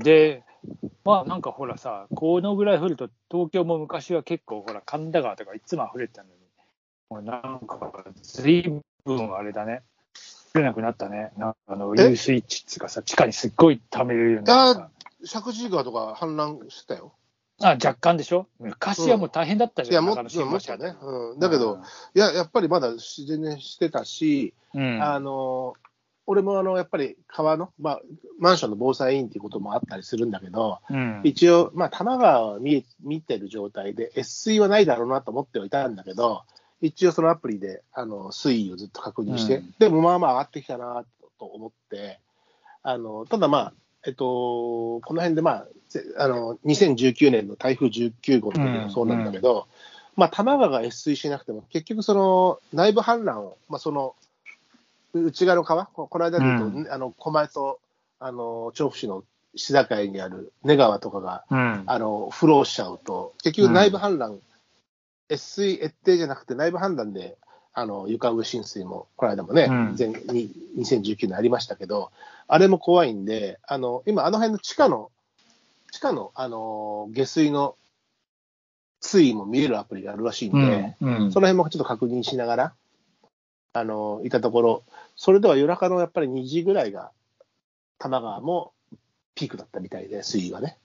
で、まあなんかほらさ、このぐらい降ると、東京も昔は結構ほら、神田川とかいつも溢れてたのに、もうなんか、ずいぶんあれだね。降れなくなったね。なんかあの、え？遊水池っつうかさ、地下にすっごい溜めれるようになった。石神井川とか氾濫してたよ。あ、若干でしょ？昔はもう大変だったじいや、ゃん、もっ中野と、もっ新橋とね。うん。だけど、、いや、やっぱりまだ自然にしてたし、うん。あの、俺もあの、やっぱり川の、まあ、マンションの防災委員っていうこともあったりするんだけど、うん、一応、まあ、多摩川を見え見てる状態で、越水はないだろうなと思ってはいたんだけど、一応そのアプリであの水位をずっと確認して、うん。でもまあまあ上がってきたなと思って、あのただまあ、えっと、この辺でまあ、ぜあの2019年の台風19号の時もそうなんだけど、まあ、多摩川が越水しなくても、結局、その内部氾濫を、まあ、その内側の川、ここの間で言うと、うあの狛江とあの調布市の市境にある根川とかが、うん。あのフローしちゃうと、結局、内部氾濫、越水、越堤じゃなくて、内部氾濫であの床上浸水も、この間もね、うん。前に2019年ありましたけど、あれも怖いんで、あの今、あの辺の地下の、地下のあの下水の水位も見えるアプリがあるらしいんで、うん。うん。その辺もちょっと確認しながら、あのいたところ、それでは夜中のやっぱり2時ぐらいが、多摩川もピークだったみたいで、水位がね。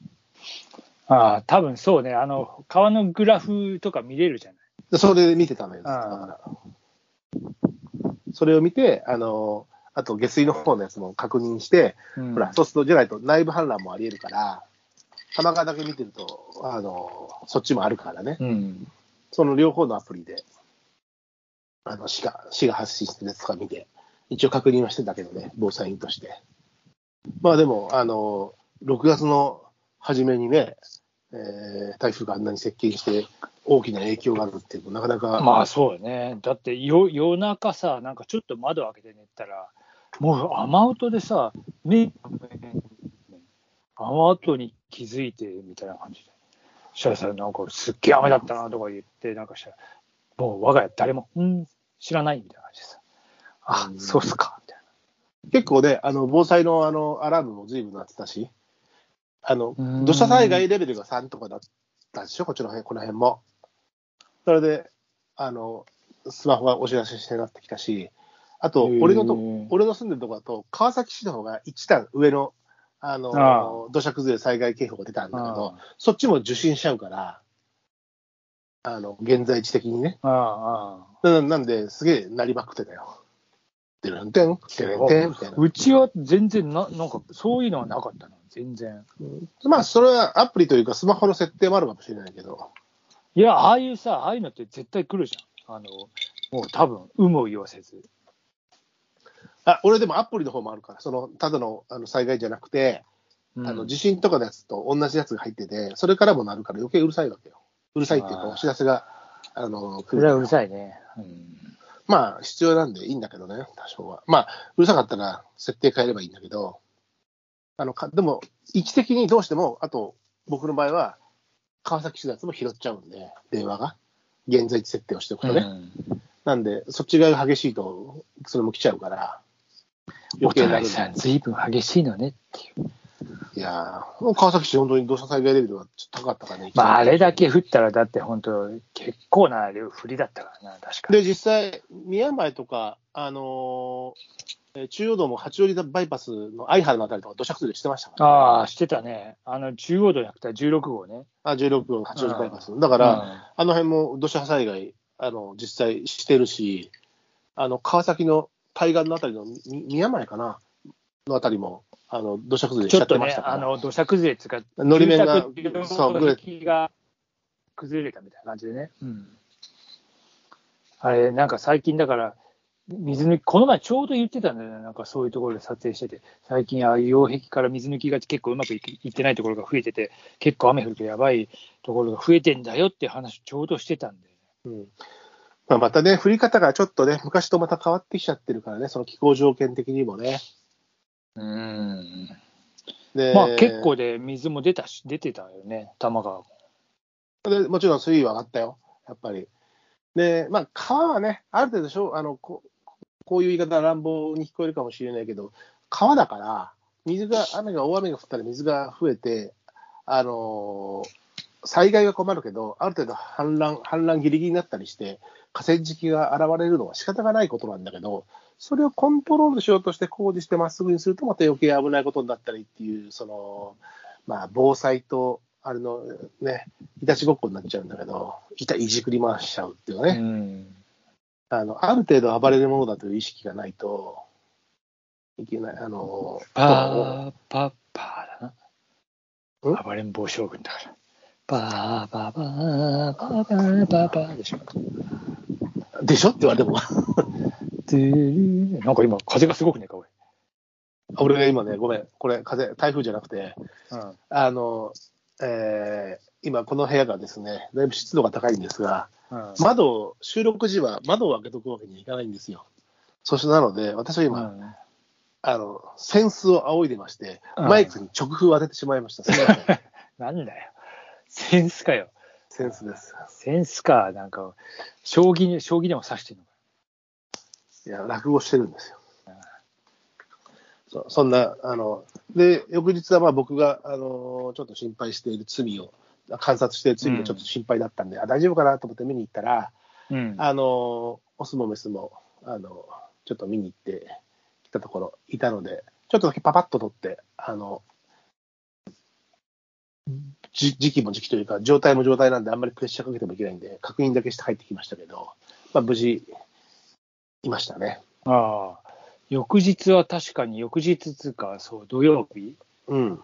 ああ、多分そうね。あの、川のグラフとか見れるじゃない。でそれで見てたのよ、だから。それを見て、あの、あと下水の方のやつも確認して、うんほら、そうすると、じゃないと内部氾濫もあり得るから、多摩川だけ見てると、あの、そっちもあるからね。うん。その両方のアプリで、あの、市が、市が発信してるやつか見て、一応確認はしてたけどね、防災員として。まあでも、あの、6月の初めにね、えー台風があんなに接近して、大きな影響があるっていうの、なかなか、まあそうよね。だってよ夜中さ、なんかちょっと窓開けて寝たら、もう雨音でさ、目、雨音に気づいてみたいな感じで。そしたらさ、なんかすっげえ雨だったなとか言って、なんかしたら、もう我が家誰も、うん、知らないみたいな感じでさ、あう、ん。そうっすか、みたい結構ね、あの、防災のあの、アラームも随分なってたし、あの、な。土砂災害レベルが3とかだったでしょ、こっちの辺、この辺も。それで、あの、スマホがお知らせしてなってきたし、あと、俺のと俺の住んでるとこだと、川崎市の方が1段上の、あの、あ土砂崩れ災害警報が出たんだけどあ、そっちも受信しちゃうから、あの、現在地的にね。ああああななんで、すげえ鳴りまくってたよ。てるんてん、てるんてん、みたいな。うちは全然な、なんかそういうのはなかったな、全然。まあ、それはアプリというか、スマホの設定もあるかもしれないけど、いや、ああいうさ、ああいうのって絶対来るじゃん。あの、もう多分、有無を言わせず。あ俺でもアプリの方もあるから、そのただのあの災害じゃなくて、うんあの地震とかのやつと同じやつが入ってて、それからもなるから余計うるさいわけよ。うるさいっていうか、お知らせがあの来るうるさいね。うんまあ、必要なんでいいんだけどね、多少は。まあ、うるさかったら設定変えればいいんだけど、あのかでも、位置的にどうしても、あと、僕の場合は、川崎市のやつも拾っちゃうんで、電話が。現在地設定をしておくとね。うんなんで、そっち側が激しいと、それも来ちゃうから、お余計なるんで互いさん、ずいぶん激しいのねっていう。いやー、川崎市、本当に土砂災害レベルがちょっと高かったからね。まあ、あれだけ降ったら、だって本当、結構な量降りだったからな、確かに。で、実際、宮前とか、あのーえー中央道も八王子バイパスの相原のあたりとか土砂崩れしてましたから、ああ、してたね。あの、中央道じゃなくて16号ね。あ16号八王子バイパス。だから、うんあの辺も土砂災害、あの、実際してるし、あの、川崎の対岸のあたりのみ宮前かなのあたりも、あの、土砂崩れしちゃっちょっとねてましたから。あの土砂崩れっていうか、のり面がそうが崩れたみたいな感じでね。うん、あれ、なんか最近だから、水抜き、この前ちょうど言ってたんだよね、なんかそういうところで撮影してて、最近、ああいう擁壁から水抜きが結構うまくいいってないところが増えてて、結構雨降るとやばいところが増えてんだよっていう話、ちょうどしてたんで、うんまあ、またね、降り方がちょっとね、昔とまた変わってきちゃってるからね、その気候条件的にもね。うんでまあ結構で水も出たし、出てたよね、多摩川も。でもちろん水位は上がったよ、やっぱり。で、まあ、川はね、ある程度しょあのこ、こういう言い方は乱暴に聞こえるかもしれないけど、川だから、水が、雨が、大雨が降ったら水が増えて、あのー災害が困るけど、ある程度氾濫、氾濫ギリギリになったりして、河川敷が現れるのは仕方がないことなんだけど、それをコントロールしようとして工事してまっすぐにすると、また余計危ないことになったりっていう、その、まあ、防災と、あれのね、いたちごっこになっちゃうんだけど、いたいじくり回しちゃうっていううね、ん。あの、ある程度暴れるものだという意識がないといけない、あの、パー、パー、パーだん？な。暴れん坊将軍だから。パー、パー、パー、パー、パー、パー、パーでしょ。でしょ？って言われても、なんか今、風がすごくねえか、おい。俺が今ね、ごめん、これ、風、台風じゃなくて、うん。あの、えー今この部屋がですね、だいぶ湿度が高いんですが、うん。窓を、収録時は窓を開けとくわけにはいかないんですよ。そしてなので、私は今、うんあの、センスを仰いでまして、うんマイクに直風を当ててしまいました。すみません。なんだよ。センスかよ。センスです。センスか。なんか、将棋に、将棋でも指してるのか。いや、落語してるんですよ。そうそんな、あの、で、翌日はまあ僕が、あの、ちょっと心配している罪を、観察している罪がちょっと心配だったんで、あ、大丈夫かなと思って見に行ったら、うん。あの、オスもメスも、あの、ちょっと見に行ってきたところ、いたので、ちょっとだけパパッと撮って、あの、じ時期も時期というか、状態も状態なんで、あんまりプレッシャーかけてもいけないんで、確認だけして入ってきましたけど、まあ、無事、いましたね。ああ。翌日は確かに、翌日つうか、そう、土曜日うん。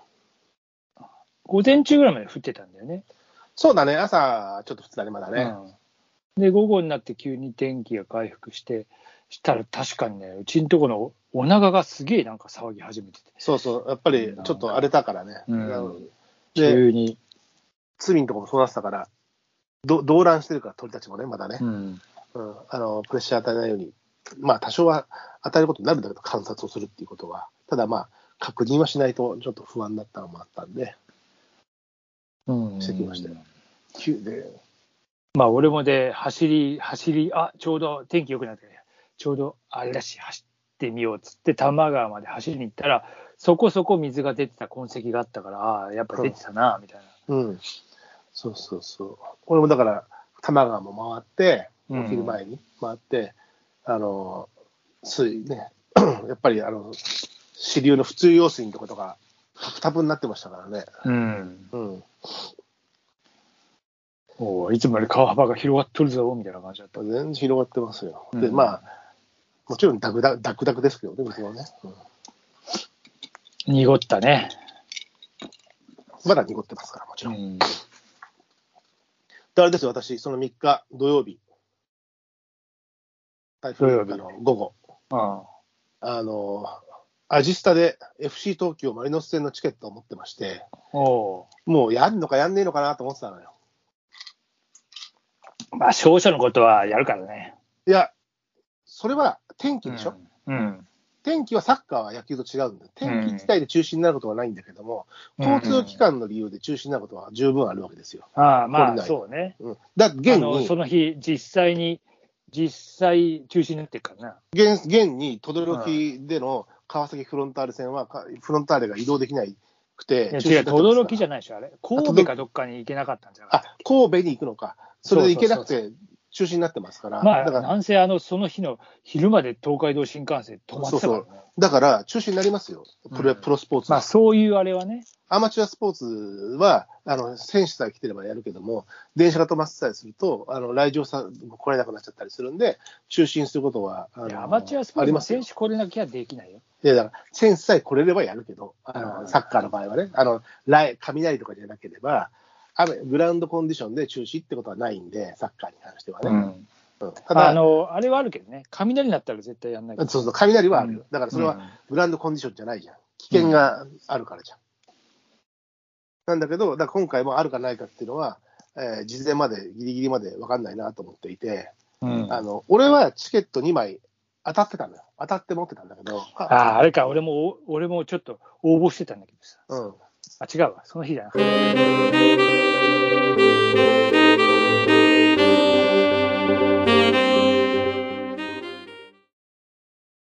午前中ぐらいまで降ってたんだよね。そうだね、朝、ちょっと降ってたね、まだね。うん。で、午後になって急に天気が回復して、したら確かにね、うちんとこのお長がすげえなんか騒ぎ始めてて、そうそう、やっぱりちょっと荒れたからね。うんで、急に。罪のとこもそうなってたから、ど動乱してるから、鳥たちもね、まだね。うん。うん、あのプレッシャー与えないように、まあ、多少は与えることになるんだけど、観察をするっていうことは、ただまあ、確認はしないとちょっと不安だったのもあったんで、うん。してきましたよ。急で、まあ、俺もで、走り、走り、あちょうど天気良くなって、ちょうどあれだし、走ってみようっつって、多摩川まで走りに行ったら、そこそこ水が出てた痕跡があったから、ああ、やっぱ出てたな、みたいな。うん、そうそうそう、俺もだから、多摩川も回って、おうん昼前に回って、あの水ね、やっぱりあの支流の普通用水のとことか、タプタプになってましたからね。うん。うんおういつもより川幅が広がっとるぞ、みたいな感じだった。全然広がってますよ。で、うんまあ、もちろんダクダクダクダクですけどね、水はね。うん濁ったね。まだ濁ってますから、もちろん。うん。で、あれですよ、私、その3日土曜日、台風の午後、ああの、アジスタで FC 東京マリノス戦のチケットを持ってまして、もうやんのかやんねえのかなと思ってたのよ。うまあ、勝者のことはやるからね。いや、それは天気でしょ、うん。天気はサッカーは野球と違うんだよ。天気自体で中止になることはないんだけども、うん交通機関の理由で中止になることは十分あるわけですよ。ああ、まあ、そうね。うん、だ現にその日、実際に、実際中止になってるからな。現現に轟での川崎フロンターレ戦は、かフロンターレが移動できないくて、いや違う、中止になってますから轟じゃないでしょ、あれ。神戸かどっかに行けなかったんじゃないあ神戸に行くのか、それで行けなくて中止になってますから、まあ、だからなんせあの、その日の昼まで東海道新幹線止まってたからね。だから中止になりますよ、プロ,、うん。プロスポーツは、まあ、そういうあれはね。アマチュアスポーツはあの選手さえ来てればやるけども、電車が止まってたりすると、あの来場者も来れなくなっちゃったりするんで、中止にすることはあのアマチュアスポーツのありますよ。選手来れなきゃできないよ。いやだから、選手さえ来れればやるけど、あうん。のサッカーの場合はね、あの来雷とかじゃなければ雨、グラウンドコンディションで中止ってことはないんで、サッカーに関してはね。うんうんただあの、あれはあるけどね、雷になったら絶対やんないそうそう、雷はあるようん。だからそれはうんグラウンドコンディションじゃないじゃん。危険があるからじゃん。なんだけど、だ今回もあるかないかっていうのは、えー事前まで、ギリギリまで分かんないなと思っていて、うんあの俺はチケット2枚当たってたのよ。当たって持ってたんだけど、ああ、あれか、俺も、お俺もちょっと応募してたんだけどさ。うん、あ、違うわ。その日じゃなくて。